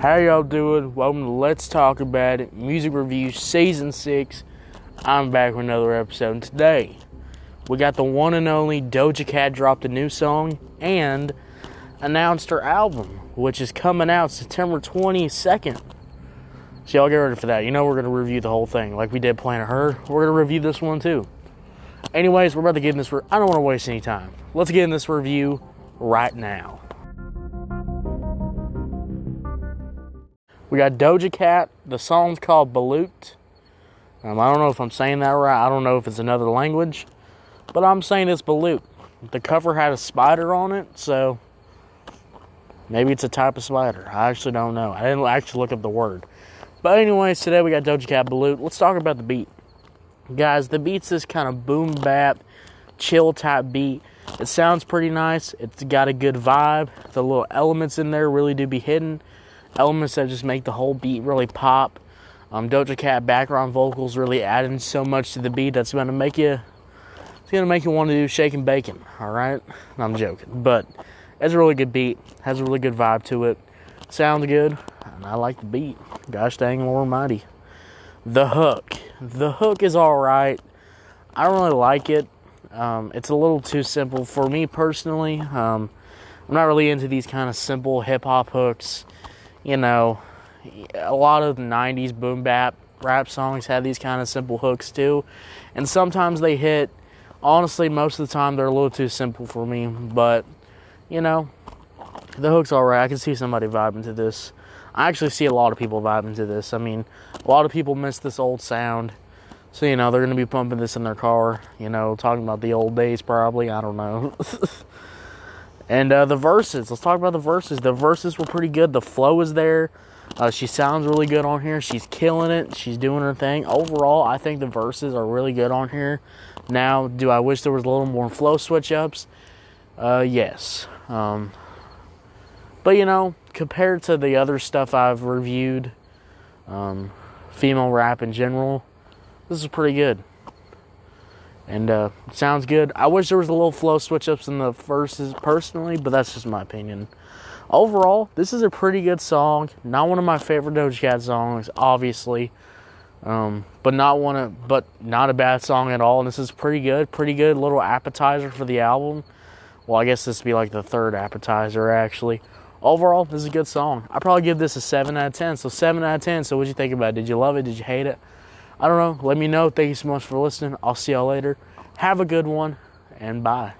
How y'all doing? Welcome to Let's Talk About It Music Review Season 6. I'm back with another episode. And today, we got the one and only Doja Cat dropped a new song and announced her album, which is coming out September 22nd. So y'all get ready for that. You know we're going to review the whole thing like we did Planet Her. We're going to review this one too. Anyways, we're about to get in this. Re- I don't want to waste any time. Let's get in this review right now. We got Doja Cat. The song's called Balut. Um, I don't know if I'm saying that right. I don't know if it's another language, but I'm saying it's Balut. The cover had a spider on it, so maybe it's a type of spider. I actually don't know. I didn't actually look up the word. But anyways, today we got Doja Cat Balut. Let's talk about the beat. Guys, the beat's this kind of boom bap, chill type beat. It sounds pretty nice. It's got a good vibe. The little elements in there really do be hidden elements that just make the whole beat really pop. Um, Doja Cat background vocals really adding so much to the beat that's gonna make you it's gonna make you want to do shake and bacon. All right, I'm joking, but it's a really good beat. Has a really good vibe to it. Sounds good, and I like the beat. Gosh dang Lord Almighty. The hook, the hook is all right. I don't really like it. Um, it's a little too simple for me personally. Um, I'm not really into these kind of simple hip hop hooks you know, a lot of the 90s boom bap rap songs had these kind of simple hooks too. And sometimes they hit. Honestly, most of the time they're a little too simple for me, but you know, the hook's alright. I can see somebody vibing to this. I actually see a lot of people vibing to this. I mean, a lot of people miss this old sound. So, you know, they're going to be pumping this in their car, you know, talking about the old days probably. I don't know. And uh, the verses, let's talk about the verses. The verses were pretty good. The flow is there. Uh, she sounds really good on here. She's killing it. She's doing her thing. Overall, I think the verses are really good on here. Now, do I wish there was a little more flow switch ups? Uh, yes. Um, but you know, compared to the other stuff I've reviewed, um, female rap in general, this is pretty good and uh, sounds good. I wish there was a little flow switch ups in the verses personally, but that's just my opinion. Overall, this is a pretty good song. Not one of my favorite Doja Cat songs, obviously, um, but not one of, but not a bad song at all. And this is pretty good, pretty good little appetizer for the album. Well, I guess this would be like the third appetizer actually. Overall, this is a good song. I probably give this a seven out of ten. So seven out of ten. So what'd you think about it? Did you love it? Did you hate it? I don't know. Let me know. Thank you so much for listening. I'll see y'all later. Have a good one and bye.